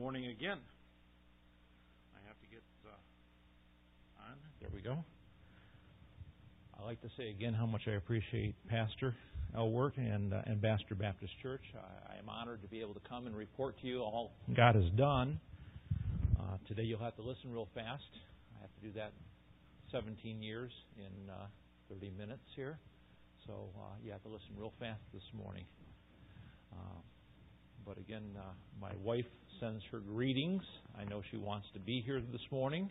morning again. I have to get uh, on. There we go. I'd like to say again how much I appreciate Pastor Elworth and uh, Ambassador Baptist Church. I, I, am honored to be able to come and report to you all God has done. Uh, today you'll have to listen real fast. I have to do that 17 years in uh, 30 minutes here. So uh, you have to listen real fast this morning. But again, uh, my wife sends her greetings. I know she wants to be here this morning.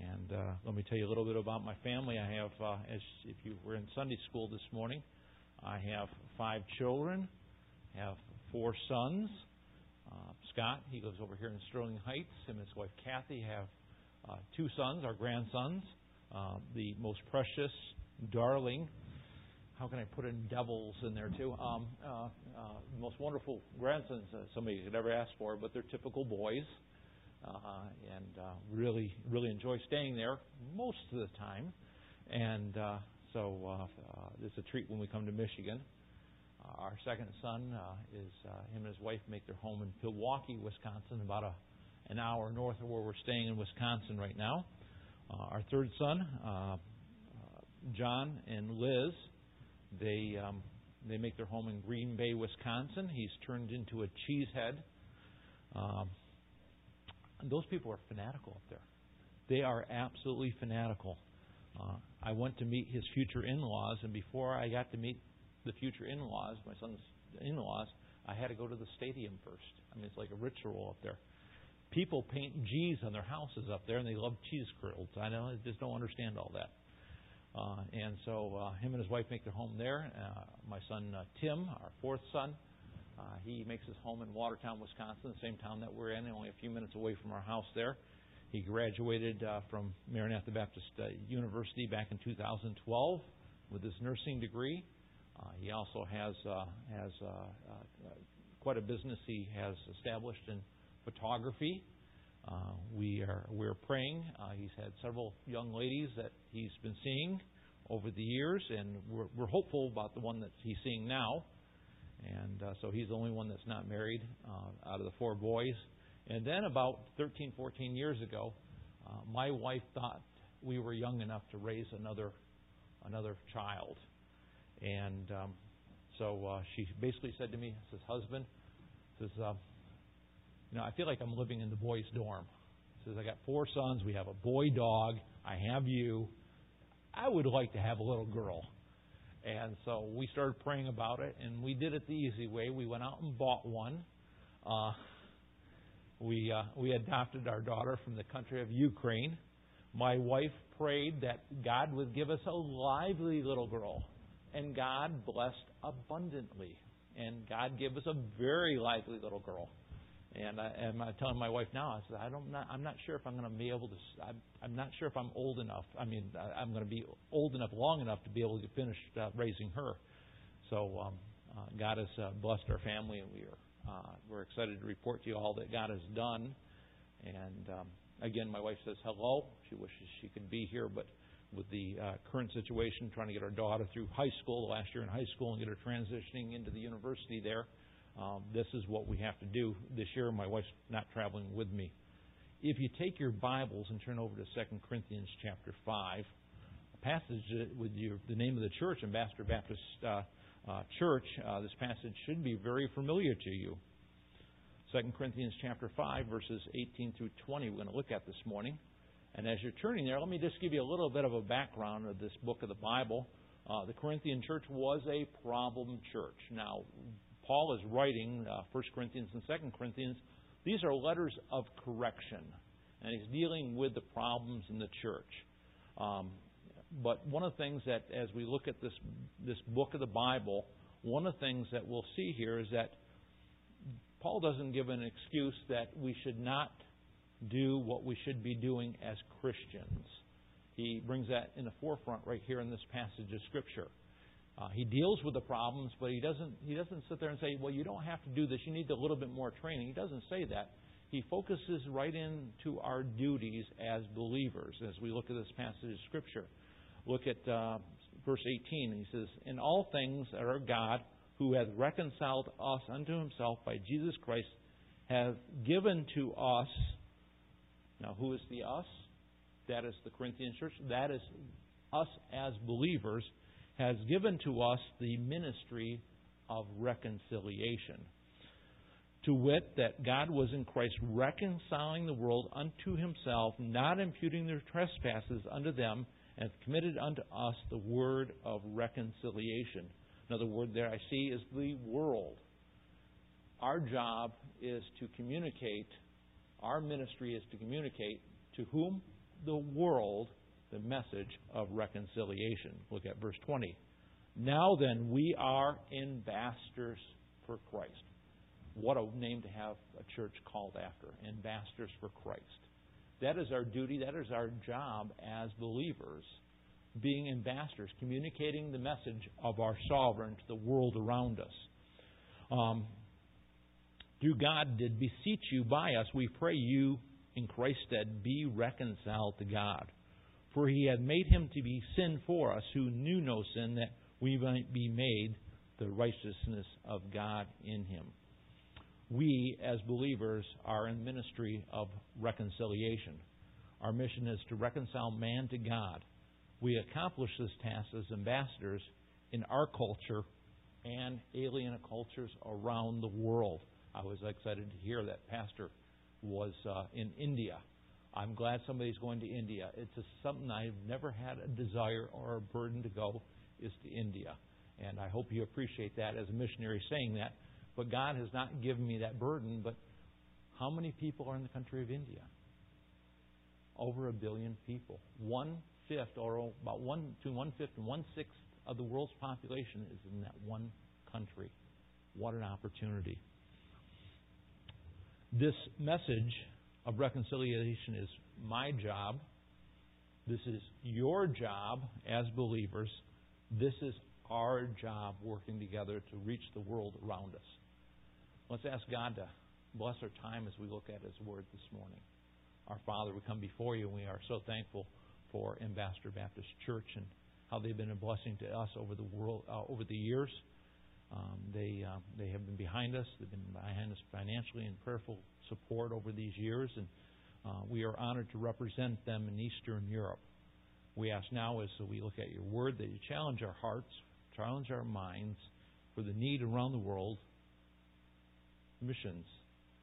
And uh, let me tell you a little bit about my family. I have, uh, as if you were in Sunday school this morning, I have five children, have four sons. Uh, Scott, he lives over here in Sterling Heights. Him and his wife Kathy have uh, two sons, our grandsons. Uh, the most precious, darling how can I put in devils in there too? Um, uh, uh, most wonderful grandsons uh, somebody could ever ask for, but they're typical boys, uh, and uh, really, really enjoy staying there most of the time. And uh, so uh, uh, it's a treat when we come to Michigan. Uh, our second son uh, is uh, him and his wife make their home in Milwaukee, Wisconsin, about a, an hour north of where we're staying in Wisconsin right now. Uh, our third son, uh, uh, John and Liz, they um, they make their home in Green Bay, Wisconsin. He's turned into a cheesehead. Um, those people are fanatical up there. They are absolutely fanatical. Uh, I went to meet his future in-laws, and before I got to meet the future in-laws, my son's in-laws, I had to go to the stadium first. I mean, it's like a ritual up there. People paint G's on their houses up there, and they love cheese curls. I know, I just don't understand all that. Uh, and so uh, him and his wife make their home there. Uh, my son uh, Tim, our fourth son, uh, he makes his home in Watertown, Wisconsin, the same town that we're in, only a few minutes away from our house there. He graduated uh, from Maranatha Baptist uh, University back in 2012 with his nursing degree. Uh, he also has uh, has uh, uh, quite a business he has established in photography. Uh, we are we're praying. Uh, he's had several young ladies that he's been seeing over the years, and we're, we're hopeful about the one that he's seeing now. And uh, so he's the only one that's not married uh, out of the four boys. And then about 13, 14 years ago, uh, my wife thought we were young enough to raise another another child, and um, so uh, she basically said to me, "says husband, says uh, you know, I feel like I'm living in the boys' dorm. Says I got four sons. We have a boy dog. I have you. I would like to have a little girl. And so we started praying about it, and we did it the easy way. We went out and bought one. Uh, we uh, we adopted our daughter from the country of Ukraine. My wife prayed that God would give us a lively little girl, and God blessed abundantly. And God gave us a very lively little girl. And, I, and I'm telling my wife now, I said, I don't, not, I'm not sure if I'm going to be able to. I'm, I'm not sure if I'm old enough. I mean, I'm going to be old enough, long enough to be able to finish uh, raising her. So um, uh, God has uh, blessed our family, and we are uh, we're excited to report to you all that God has done. And um, again, my wife says hello. She wishes she could be here, but with the uh, current situation, trying to get our daughter through high school, the last year in high school, and get her transitioning into the university there um, this is what we have to do this year. My wife's not traveling with me. If you take your Bibles and turn over to 2 Corinthians chapter 5, a passage with your, the name of the church, Ambassador Baptist uh, uh, Church, uh, this passage should be very familiar to you. 2 Corinthians chapter 5, verses 18 through 20, we're going to look at this morning. And as you're turning there, let me just give you a little bit of a background of this book of the Bible. Uh, the Corinthian church was a problem church. Now, Paul is writing, uh, 1 Corinthians and 2 Corinthians, these are letters of correction. And he's dealing with the problems in the church. Um, but one of the things that, as we look at this, this book of the Bible, one of the things that we'll see here is that Paul doesn't give an excuse that we should not do what we should be doing as Christians. He brings that in the forefront right here in this passage of Scripture. Uh, he deals with the problems, but he doesn't he doesn't sit there and say, "Well, you don't have to do this. You need a little bit more training." He doesn't say that. He focuses right into our duties as believers as we look at this passage of Scripture. Look at uh, verse 18. He says, "In all things, our God, who hath reconciled us unto Himself by Jesus Christ, have given to us. Now, who is the us? That is the Corinthian church. That is us as believers, has given to us the ministry of reconciliation. To wit, that God was in Christ reconciling the world unto himself, not imputing their trespasses unto them, and committed unto us the word of reconciliation. Another word there I see is the world. Our job is to communicate, our ministry is to communicate to whom? The world, the message of reconciliation. Look at verse 20. Now then, we are ambassadors for Christ. What a name to have a church called after ambassadors for Christ. That is our duty, that is our job as believers, being ambassadors, communicating the message of our sovereign to the world around us. Um, God did beseech you by us, we pray you in Christ's stead be reconciled to God. For he had made him to be sin for us who knew no sin, that we might be made the righteousness of God in him. We, as believers, are in ministry of reconciliation. Our mission is to reconcile man to God. We accomplish this task as ambassadors in our culture and alien cultures around the world. I was excited to hear that Pastor was uh, in India. I'm glad somebody's going to India. It's something I've never had a desire or a burden to go is to India. And I hope you appreciate that as a missionary saying that. But God has not given me that burden. But how many people are in the country of India? Over a billion people. One fifth, or about one to one fifth and one sixth of the world's population is in that one country. What an opportunity. This message of reconciliation is my job. This is your job as believers. This is our job working together to reach the world around us. Let's ask God to bless our time as we look at His Word this morning. Our Father, we come before you and we are so thankful for Ambassador Baptist Church and how they've been a blessing to us over the world uh, over the years. Um, they uh, they have been behind us. They've been behind us financially and prayerful support over these years, and uh, we are honored to represent them in Eastern Europe. We ask now, as we look at your word, that you challenge our hearts, challenge our minds for the need around the world, missions,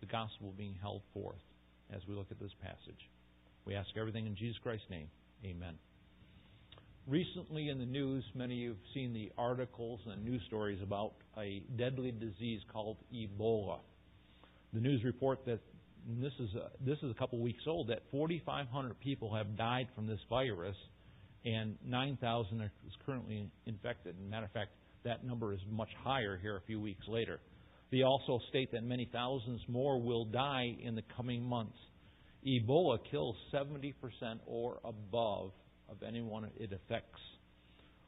the gospel being held forth as we look at this passage. We ask everything in Jesus Christ's name. Amen. Recently in the news, many of you have seen the articles and news stories about a deadly disease called Ebola. The news report that this is a, this is a couple weeks old that 4,500 people have died from this virus, and 9,000 is currently infected. Matter of fact, that number is much higher here a few weeks later. They also state that many thousands more will die in the coming months. Ebola kills 70% or above of anyone it affects.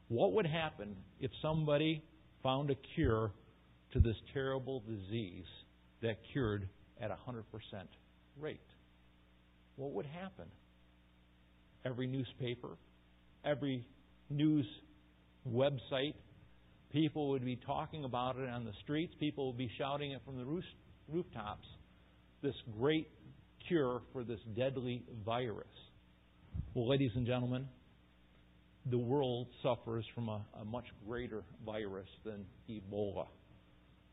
What would happen if somebody found a cure to this terrible disease that cured at 100% rate? What would happen? Every newspaper, every news website, people would be talking about it on the streets, people would be shouting it from the rooftops. This great cure for this deadly virus. Well, ladies and gentlemen, the world suffers from a, a much greater virus than Ebola.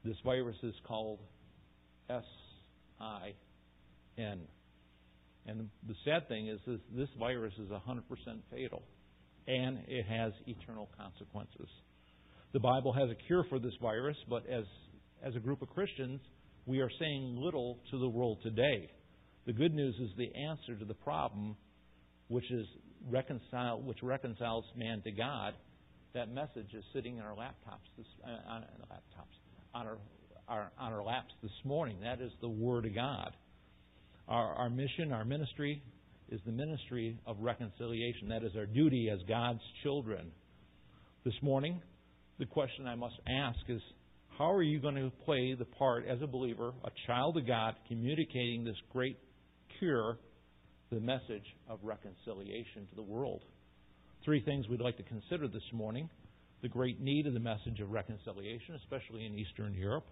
This virus is called S I N. And the sad thing is, is this virus is 100% fatal, and it has eternal consequences. The Bible has a cure for this virus, but as, as a group of Christians, we are saying little to the world today. The good news is the answer to the problem, which is reconcile, which reconciles man to God. That message is sitting in our laptops, this, uh, on laptops, on our, our on our laps this morning. That is the Word of God. Our, our mission, our ministry, is the ministry of reconciliation. That is our duty as God's children. This morning, the question I must ask is how are you going to play the part as a believer, a child of God, communicating this great cure, the message of reconciliation to the world. Three things we'd like to consider this morning the great need of the message of reconciliation, especially in Eastern Europe,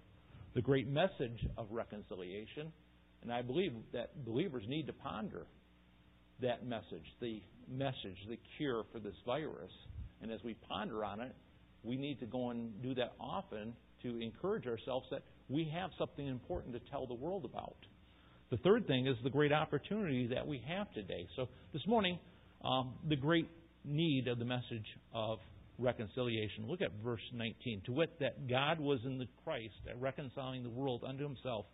the great message of reconciliation. And I believe that believers need to ponder that message, the message, the cure for this virus. And as we ponder on it, we need to go and do that often to encourage ourselves that we have something important to tell the world about. The third thing is the great opportunity that we have today. So this morning, um, the great need of the message of reconciliation. Look at verse 19. To wit, that God was in the Christ, reconciling the world unto himself,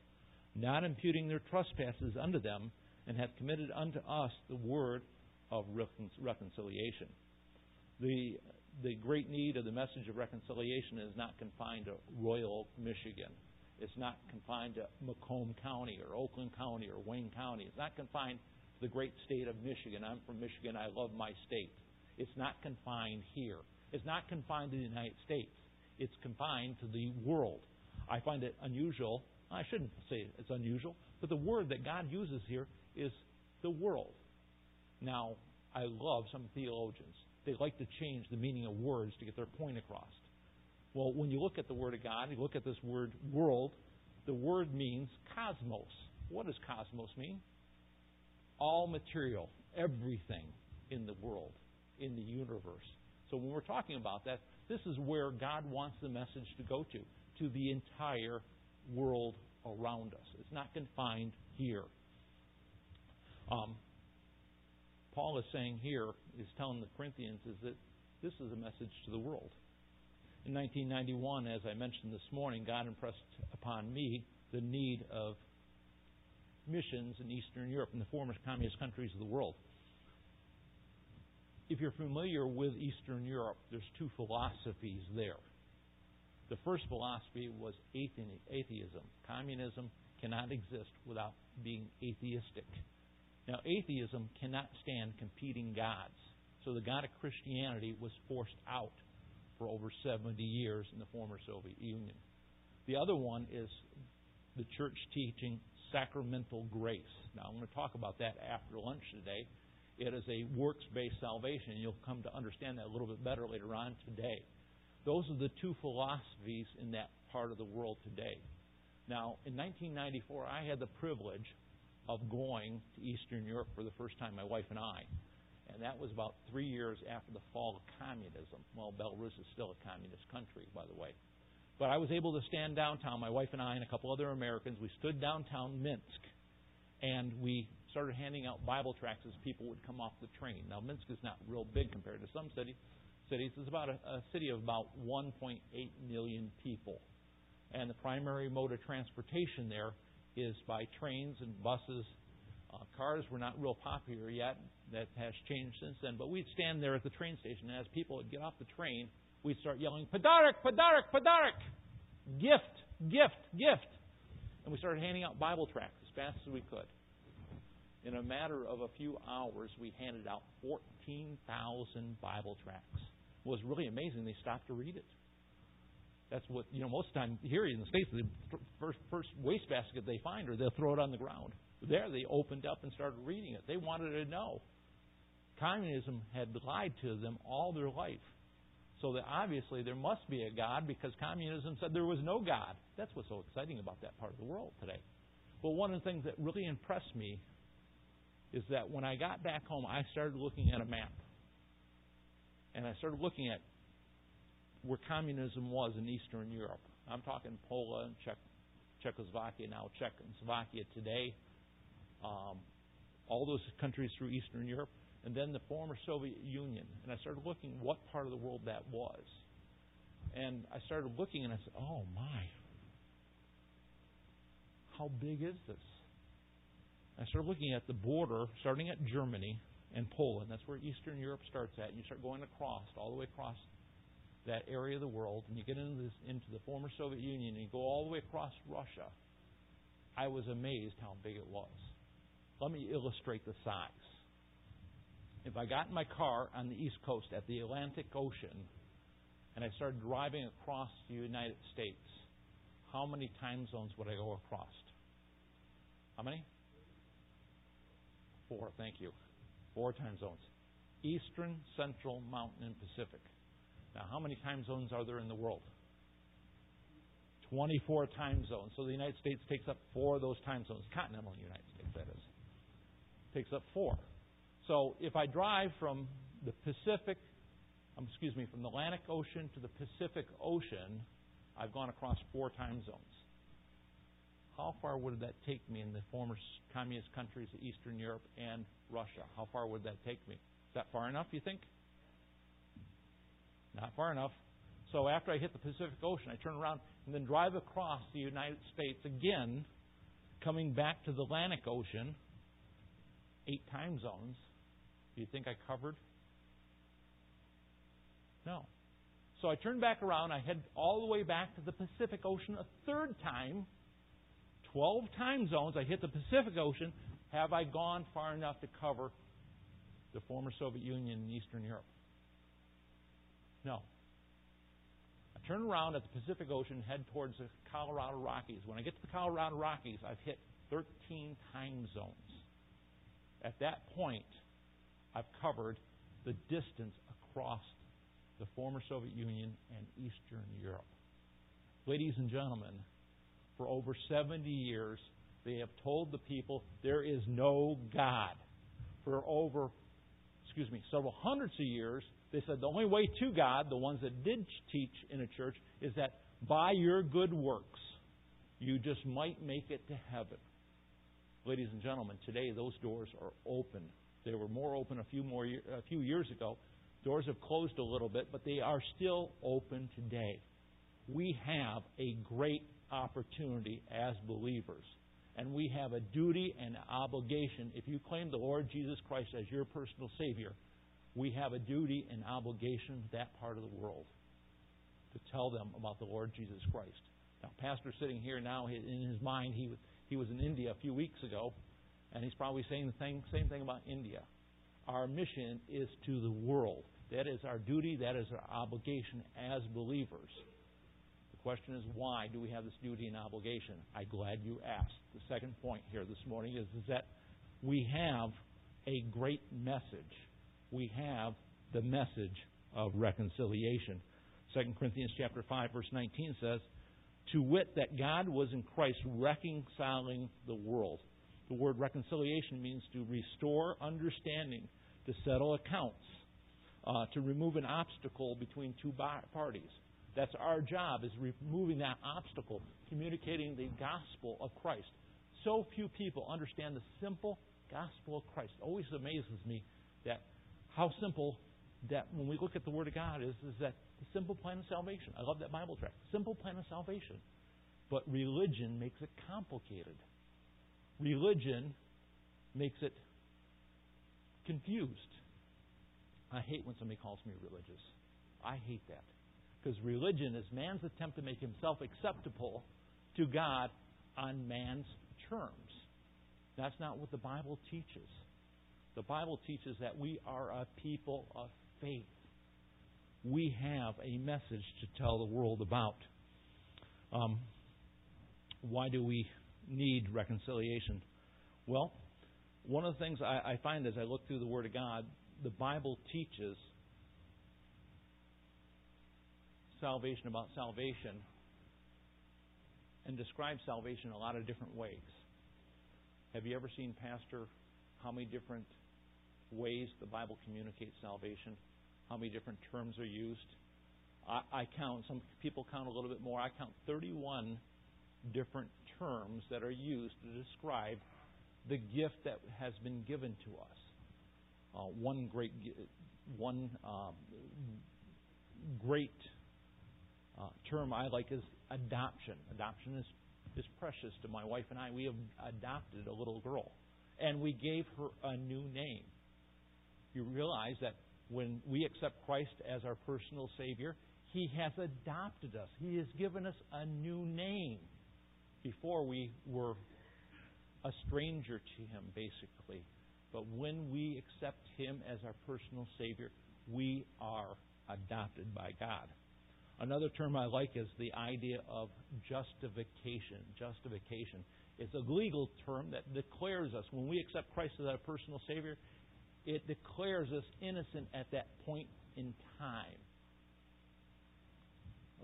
not imputing their trespasses unto them, and hath committed unto us the word of reconciliation. The, the great need of the message of reconciliation is not confined to Royal Michigan. It's not confined to Macomb County or Oakland County or Wayne County. It's not confined to the great state of Michigan. I'm from Michigan. I love my state. It's not confined here. It's not confined to the United States. It's confined to the world. I find it unusual. I shouldn't say it's unusual, but the word that God uses here is the world. Now, I love some theologians. They like to change the meaning of words to get their point across. Well, when you look at the Word of God, you look at this word world, the word means cosmos. What does cosmos mean? All material, everything in the world, in the universe. So when we're talking about that, this is where God wants the message to go to, to the entire world around us. It's not confined here. Um, Paul is saying here, is telling the Corinthians, is that this is a message to the world. In 1991, as I mentioned this morning, God impressed upon me the need of missions in Eastern Europe, and the former communist countries of the world. If you're familiar with Eastern Europe, there's two philosophies there. The first philosophy was atheism. Communism cannot exist without being atheistic. Now, atheism cannot stand competing gods. So the God of Christianity was forced out for over 70 years in the former Soviet Union. The other one is the church teaching sacramental grace. Now, I'm going to talk about that after lunch today. It is a works based salvation, and you'll come to understand that a little bit better later on today. Those are the two philosophies in that part of the world today. Now, in 1994, I had the privilege of going to Eastern Europe for the first time, my wife and I. And that was about three years after the fall of communism. Well, Belarus is still a communist country, by the way. But I was able to stand downtown, my wife and I and a couple other Americans. We stood downtown Minsk, and we started handing out Bible tracts as people would come off the train. Now, Minsk is not real big compared to some cities. Cities It's about a, a city of about 1.8 million people, and the primary mode of transportation there is by trains and buses. Uh, cars were not real popular yet. That has changed since then. But we'd stand there at the train station, and as people would get off the train, we'd start yelling, Padarik, Padarik, Padarik! Gift, gift, gift! And we started handing out Bible tracts as fast as we could. In a matter of a few hours, we handed out 14,000 Bible tracts. It was really amazing. They stopped to read it. That's what you know. Most of the time here in the states, the first first wastebasket they find, or they'll throw it on the ground. There, they opened up and started reading it. They wanted to know. Communism had lied to them all their life, so that obviously there must be a God because communism said there was no God. That's what's so exciting about that part of the world today. But one of the things that really impressed me is that when I got back home, I started looking at a map, and I started looking at where communism was in Eastern Europe. I'm talking Poland, Czech, Czechoslovakia, now Czechoslovakia today, um, all those countries through Eastern Europe, and then the former Soviet Union. And I started looking what part of the world that was. And I started looking and I said, oh my, how big is this? I started looking at the border, starting at Germany and Poland. That's where Eastern Europe starts at. And you start going across, all the way across that area of the world, and you get into, this, into the former Soviet Union, and you go all the way across Russia, I was amazed how big it was. Let me illustrate the size. If I got in my car on the East Coast at the Atlantic Ocean and I started driving across the United States, how many time zones would I go across? How many? Four, thank you. Four time zones Eastern, Central, Mountain, and Pacific. Now, how many time zones are there in the world? 24 time zones. So the United States takes up four of those time zones. Continental United States, that is. Takes up four. So if I drive from the Pacific, um, excuse me, from the Atlantic Ocean to the Pacific Ocean, I've gone across four time zones. How far would that take me in the former communist countries of Eastern Europe and Russia? How far would that take me? Is that far enough, you think? Not far enough. So after I hit the Pacific Ocean, I turn around and then drive across the United States again, coming back to the Atlantic Ocean, eight time zones. Do you think I covered? No. So I turn back around, I head all the way back to the Pacific Ocean a third time. 12 time zones, I hit the Pacific Ocean. Have I gone far enough to cover the former Soviet Union and Eastern Europe? No. I turn around at the Pacific Ocean, head towards the Colorado Rockies. When I get to the Colorado Rockies, I've hit 13 time zones. At that point, I've covered the distance across the former Soviet Union and Eastern Europe. Ladies and gentlemen, for over 70 years, they have told the people there is no God. For over, excuse me, several hundreds of years, they said the only way to God, the ones that did teach in a church, is that by your good works, you just might make it to heaven. Ladies and gentlemen, today those doors are open. They were more open a few more a few years ago. Doors have closed a little bit, but they are still open today. We have a great opportunity as believers. And we have a duty and obligation. If you claim the Lord Jesus Christ as your personal Savior, we have a duty and obligation to that part of the world to tell them about the Lord Jesus Christ. Now, Pastor sitting here now, in his mind, he he was in India a few weeks ago, and he's probably saying the same, same thing about India. Our mission is to the world. That is our duty, that is our obligation as believers. The question is, why do we have this duty and obligation? I'm glad you asked. The second point here this morning is, is that we have a great message we have the message of reconciliation. 2 Corinthians chapter 5 verse 19 says, "To wit that God was in Christ reconciling the world." The word reconciliation means to restore understanding, to settle accounts, uh, to remove an obstacle between two parties. That's our job is removing that obstacle, communicating the gospel of Christ. So few people understand the simple gospel of Christ. It always amazes me that how simple that when we look at the Word of God is, is that the simple plan of salvation. I love that Bible tract. Simple plan of salvation. But religion makes it complicated. Religion makes it confused. I hate when somebody calls me religious. I hate that. Because religion is man's attempt to make himself acceptable to God on man's terms. That's not what the Bible teaches. The Bible teaches that we are a people of faith. We have a message to tell the world about. Um, why do we need reconciliation? Well, one of the things I, I find as I look through the Word of God, the Bible teaches salvation about salvation and describes salvation in a lot of different ways. Have you ever seen Pastor how many different ways the Bible communicates salvation, how many different terms are used. I, I count, some people count a little bit more. I count 31 different terms that are used to describe the gift that has been given to us. Uh, one great, one um, great uh, term I like is adoption. Adoption is is precious to my wife and I. We have adopted a little girl, and we gave her a new name you realize that when we accept Christ as our personal Savior, He has adopted us. He has given us a new name. Before we were a stranger to Him, basically. But when we accept Him as our personal Savior, we are adopted by God. Another term I like is the idea of justification. Justification. It's a legal term that declares us. When we accept Christ as our personal Savior, it declares us innocent at that point in time.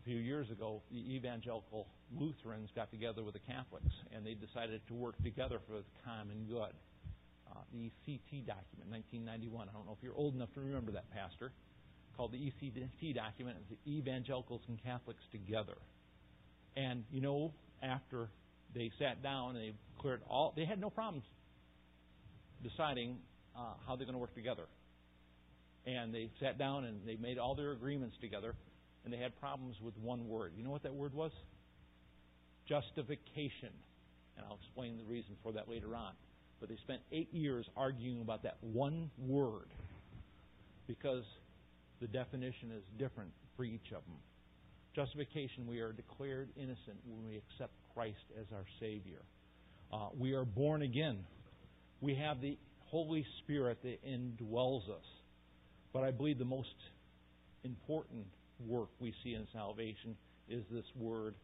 Few years ago, the evangelical Lutherans got together with the Catholics, and they decided to work together for the common good. Uh, the ECT document, 1991. I don't know if you're old enough to remember that, Pastor. Called the ECT document, it's the evangelicals and Catholics together. And you know, after they sat down and they cleared all, they had no problems deciding uh, how they're going to work together. And they sat down and they made all their agreements together, and they had problems with one word. You know what that word was? Justification. And I'll explain the reason for that later on. But they spent eight years arguing about that one word because the definition is different for each of them. Justification, we are declared innocent when we accept Christ as our Savior. Uh, we are born again. We have the Holy Spirit that indwells us. But I believe the most important work we see in salvation is this word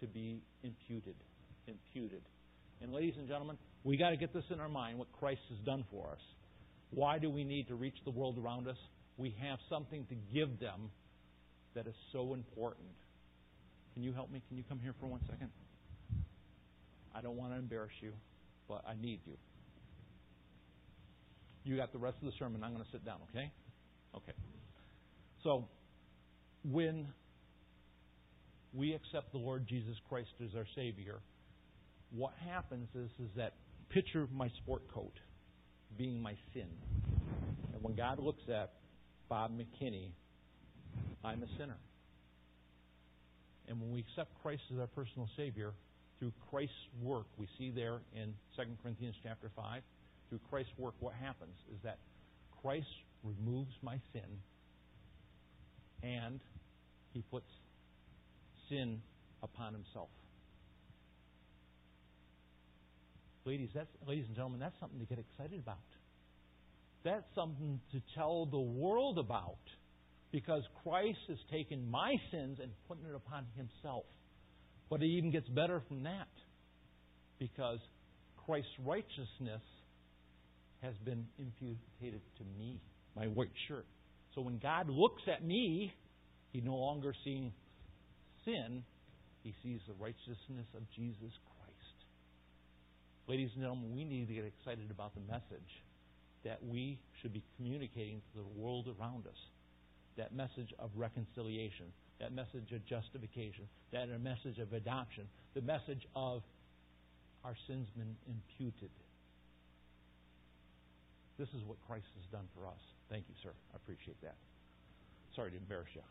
to be imputed. Imputed. And ladies and gentlemen, we got to get this in our mind what Christ has done for us. Why do we need to reach the world around us? We have something to give them that is so important. Can you help me? Can you come here for one second? I don't want to embarrass you, but I need you. You got the rest of the sermon. I'm going to sit down, okay? Okay. So, when we accept the Lord Jesus Christ as our Savior, what happens is, is that picture of my sport coat being my sin. And when God looks at Bob McKinney, I'm a sinner. And when we accept Christ as our personal Savior, through Christ's work, we see there in 2 Corinthians chapter 5, through Christ's work, what happens is that Christ removes my sin and he puts sin upon himself. Ladies, that's, ladies and gentlemen, that's something to get excited about. That's something to tell the world about because Christ has taken my sins and putting it upon himself. But it even gets better from that because Christ's righteousness has been imputed to me, my white shirt. So when God looks at me, he no longer sees sin, he sees the righteousness of Jesus Christ. Ladies and gentlemen, we need to get excited about the message that we should be communicating to the world around us. That message of reconciliation, that message of justification, that message of adoption, the message of our sins been imputed. This is what Christ has done for us. Thank you, sir. I appreciate that. Sorry to embarrass you.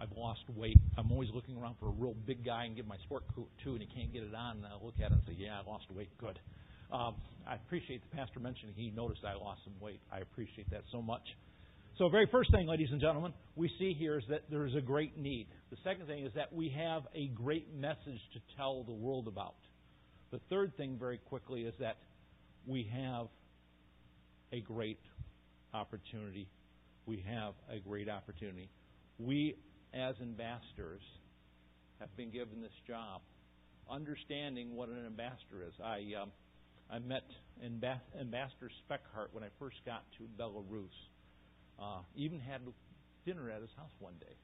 I've lost weight. I'm always looking around for a real big guy and give my sport coat to, and he can't get it on. And I look at it and say, "Yeah, I lost weight. Good." Um, I appreciate the pastor mentioning he noticed I lost some weight. I appreciate that so much. So, very first thing, ladies and gentlemen, we see here is that there is a great need. The second thing is that we have a great message to tell the world about. The third thing, very quickly, is that we have a great opportunity. We have a great opportunity. We as ambassadors have been given this job, understanding what an ambassador is. I um, I met Ambassador Speckhard when I first got to Belarus. Uh, even had dinner at his house one day.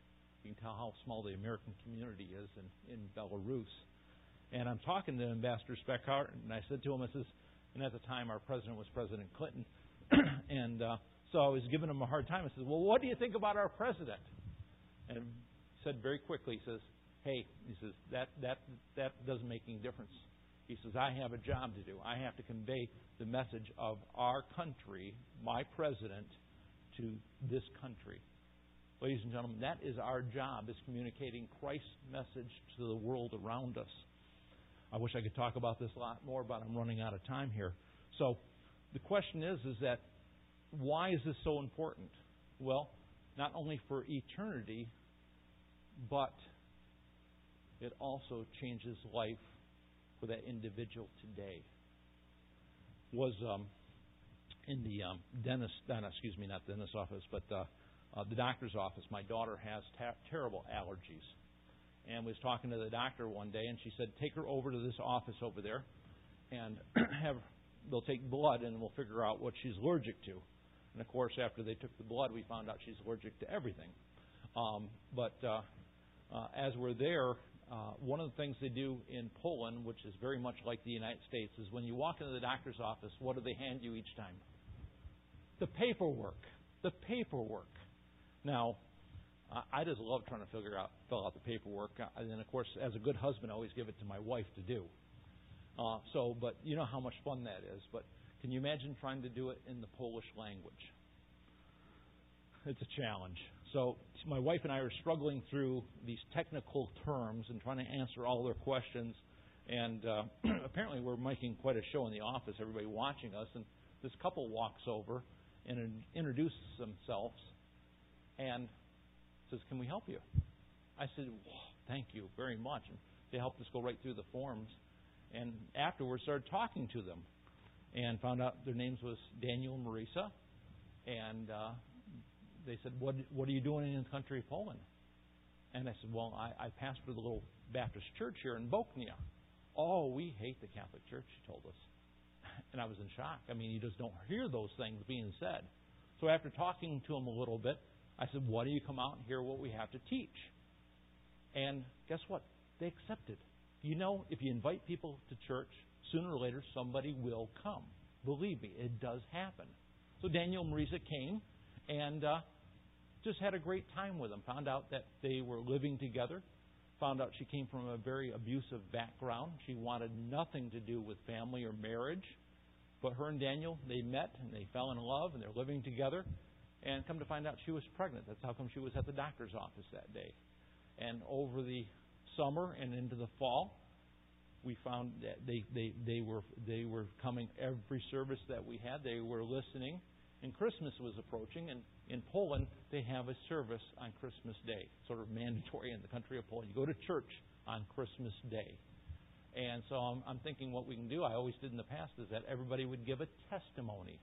You can tell how small the American community is in, in Belarus. And I'm talking to Ambassador Speckhard, and I said to him, I says, and at the time our president was President Clinton, and uh, so I was giving him a hard time. I said, well, what do you think about our president? And said very quickly, he says, Hey, he says, that, that, that doesn't make any difference. He says, I have a job to do. I have to convey the message of our country, my president, to this country. Ladies and gentlemen, that is our job, is communicating Christ's message to the world around us. I wish I could talk about this a lot more, but I'm running out of time here. So the question is, is that why is this so important? Well, not only for eternity, but it also changes life for that individual today. Was um, in the um, dentist, uh, excuse me, not the dentist office, but uh, uh, the doctor's office. My daughter has ta- terrible allergies, and was talking to the doctor one day, and she said, "Take her over to this office over there, and have they'll take blood, and we'll figure out what she's allergic to." And of course, after they took the blood, we found out she's allergic to everything. Um, but uh, uh, as we're there, uh, one of the things they do in Poland, which is very much like the United States, is when you walk into the doctor's office, what do they hand you each time? The paperwork. The paperwork. Now, I just love trying to figure out, fill out the paperwork. Uh, and then, of course, as a good husband, I always give it to my wife to do. Uh, so, but you know how much fun that is. But can you imagine trying to do it in the Polish language? It's a challenge. So, my wife and I are struggling through these technical terms and trying to answer all their questions. And uh, apparently, we're making quite a show in the office. Everybody watching us, and this couple walks over and introduces themselves, and says, Can we help you? I said, Thank you very much. And they helped us go right through the forms. And afterwards, started talking to them and found out their names was Daniel and Marisa. And uh, they said, what, what are you doing in the country of Poland? And I said, Well, I, I pastor the little Baptist church here in Bochnia. Oh, we hate the Catholic Church, he told us. And I was in shock. I mean, you just don't hear those things being said. So after talking to him a little bit, I said, Why don't you come out and hear what we have to teach? And guess what? They accepted. You know, if you invite people to church, sooner or later somebody will come. Believe me, it does happen. So Daniel and Marisa came and uh, just had a great time with them. Found out that they were living together. Found out she came from a very abusive background. She wanted nothing to do with family or marriage. But her and Daniel, they met and they fell in love and they're living together. And come to find out she was pregnant. That's how come she was at the doctor's office that day. And over the summer and into the fall, we found that they, they, they were they were coming every service that we had. They were listening, and Christmas was approaching. And in Poland, they have a service on Christmas Day, sort of mandatory in the country of Poland. You go to church on Christmas Day, and so I'm, I'm thinking what we can do. I always did in the past is that everybody would give a testimony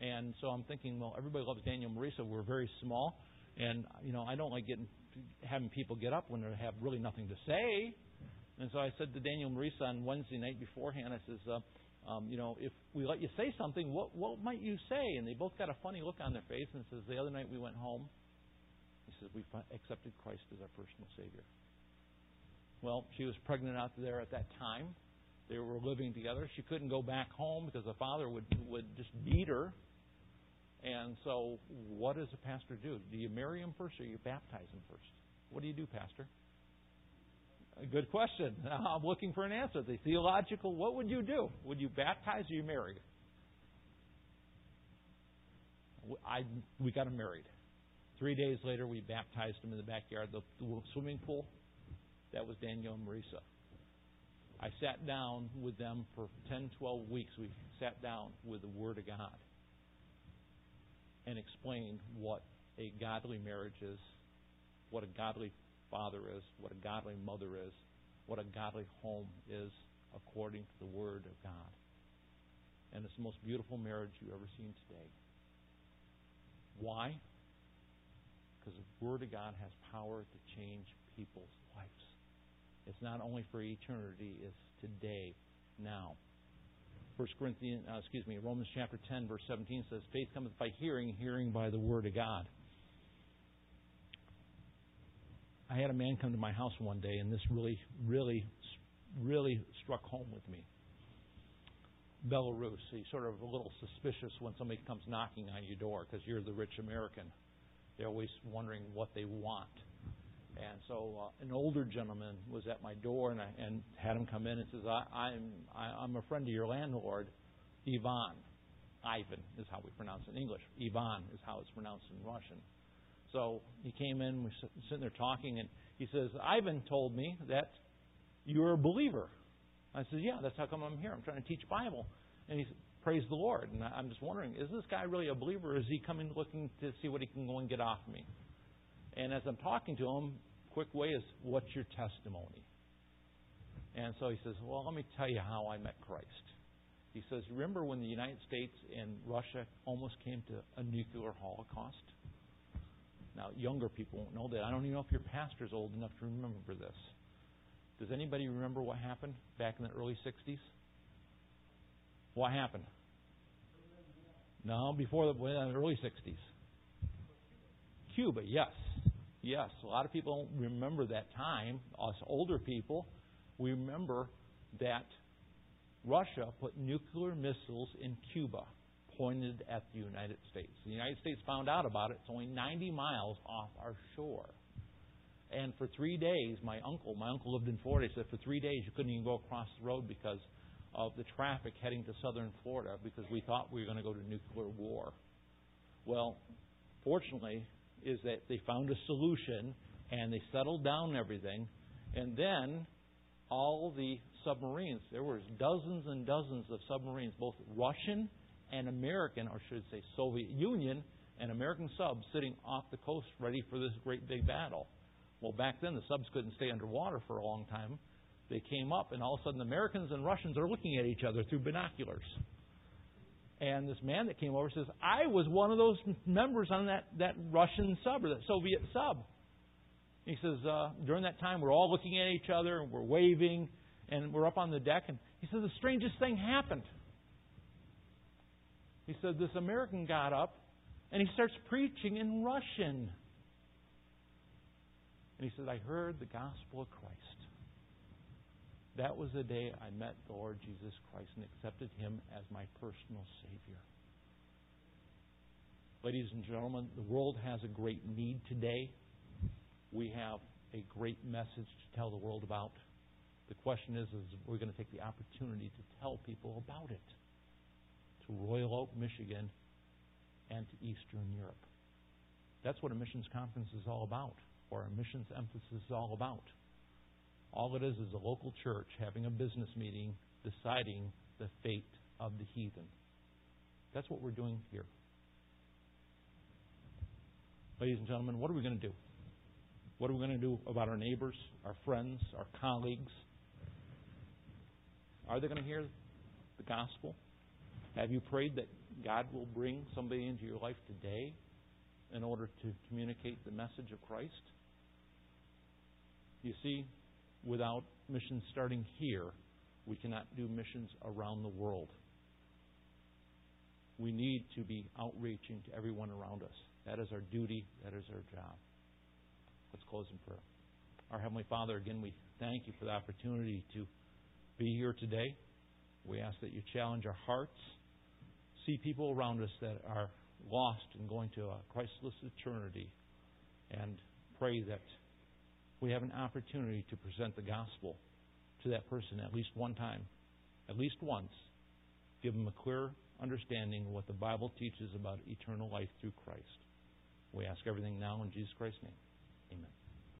and so I'm thinking, well, everybody loves Daniel Marisa. We're very small, and you know, I don't like getting having people get up when they have really nothing to say. And so I said to Daniel Marisa on Wednesday night beforehand, I says, uh, um, you know, if we let you say something, what what might you say? And they both got a funny look on their face. And says, the other night we went home. He says, we accepted Christ as our personal Savior. Well, she was pregnant out there at that time. They were living together. She couldn't go back home because the father would would just beat her. And so, what does a pastor do? Do you marry him first or you baptize him first? What do you do, pastor? Good question. I'm looking for an answer. The theological, what would you do? Would you baptize or you marry? I, we got him married. Three days later, we baptized him in the backyard, the, the swimming pool. That was Daniel and Marisa. I sat down with them for 10, 12 weeks. We sat down with the Word of God and explained what a godly marriage is, what a godly father is, what a godly mother is, what a godly home is according to the Word of God. And it's the most beautiful marriage you've ever seen today. Why? Because the Word of God has power to change people's lives. It's not only for eternity, it's today, now. First Corinthians, uh, excuse me, Romans chapter 10, verse 17 says, Faith cometh by hearing, hearing by the word of God. I had a man come to my house one day, and this really, really, really struck home with me. Belarus. He's sort of a little suspicious when somebody comes knocking on your door because you're the rich American. They're always wondering what they want. And so uh, an older gentleman was at my door and, I, and had him come in and says, I, I'm, I, I'm a friend of your landlord, Ivan. Ivan is how we pronounce it in English. Ivan is how it's pronounced in Russian. So he came in, we're sitting there talking, and he says, Ivan told me that you're a believer. I said, Yeah, that's how come I'm here. I'm trying to teach Bible. And he said, Praise the Lord. And I'm just wondering, is this guy really a believer, or is he coming looking to see what he can go and get off me? And as I'm talking to him, quick way is, what's your testimony? And so he says, well, let me tell you how I met Christ. He says, remember when the United States and Russia almost came to a nuclear holocaust? Now, younger people won't know that. I don't even know if your pastor's old enough to remember this. Does anybody remember what happened back in the early 60s? What happened? No, before the, well, the early 60s. Cuba, yes. Yes. A lot of people don't remember that time. Us older people, we remember that Russia put nuclear missiles in Cuba pointed at the United States. The United States found out about it. It's only 90 miles off our shore. And for three days, my uncle, my uncle lived in Florida, he said for three days you couldn't even go across the road because of the traffic heading to southern Florida because we thought we were going to go to nuclear war. Well, fortunately, is that they found a solution and they settled down everything. And then all the submarines, there was dozens and dozens of submarines, both Russian and American, or should I say Soviet Union and American subs sitting off the coast ready for this great big battle. Well, back then the subs couldn't stay underwater for a long time. They came up, and all of a sudden Americans and Russians are looking at each other through binoculars. And this man that came over says, I was one of those members on that, that Russian sub or that Soviet sub. He says, uh, during that time, we're all looking at each other and we're waving and we're up on the deck. And he says, the strangest thing happened. He said, this American got up and he starts preaching in Russian. And he said, I heard the gospel of Christ. That was the day I met the Lord Jesus Christ and accepted him as my personal Savior. Ladies and gentlemen, the world has a great need today. We have a great message to tell the world about. The question is, is we're going to take the opportunity to tell people about it to Royal Oak, Michigan, and to Eastern Europe. That's what a missions conference is all about, or a missions emphasis is all about. All it is is a local church having a business meeting deciding the fate of the heathen. That's what we're doing here. Ladies and gentlemen, what are we going to do? What are we going to do about our neighbors, our friends, our colleagues? Are they going to hear the gospel? Have you prayed that God will bring somebody into your life today in order to communicate the message of Christ? You see, without missions starting here, we cannot do missions around the world. We need to be outreaching to everyone around us. That is our duty, that is our job. Let's close in prayer. Our Heavenly Father, again, we thank you for the opportunity to be here today. We ask that you challenge our hearts, see people around us that are lost and going to a Christless eternity, and pray that we have an opportunity to present the gospel to that person at least one time, at least once. Give them a clear understanding of what the Bible teaches about eternal life through Christ. We ask everything now in Jesus Christ's name.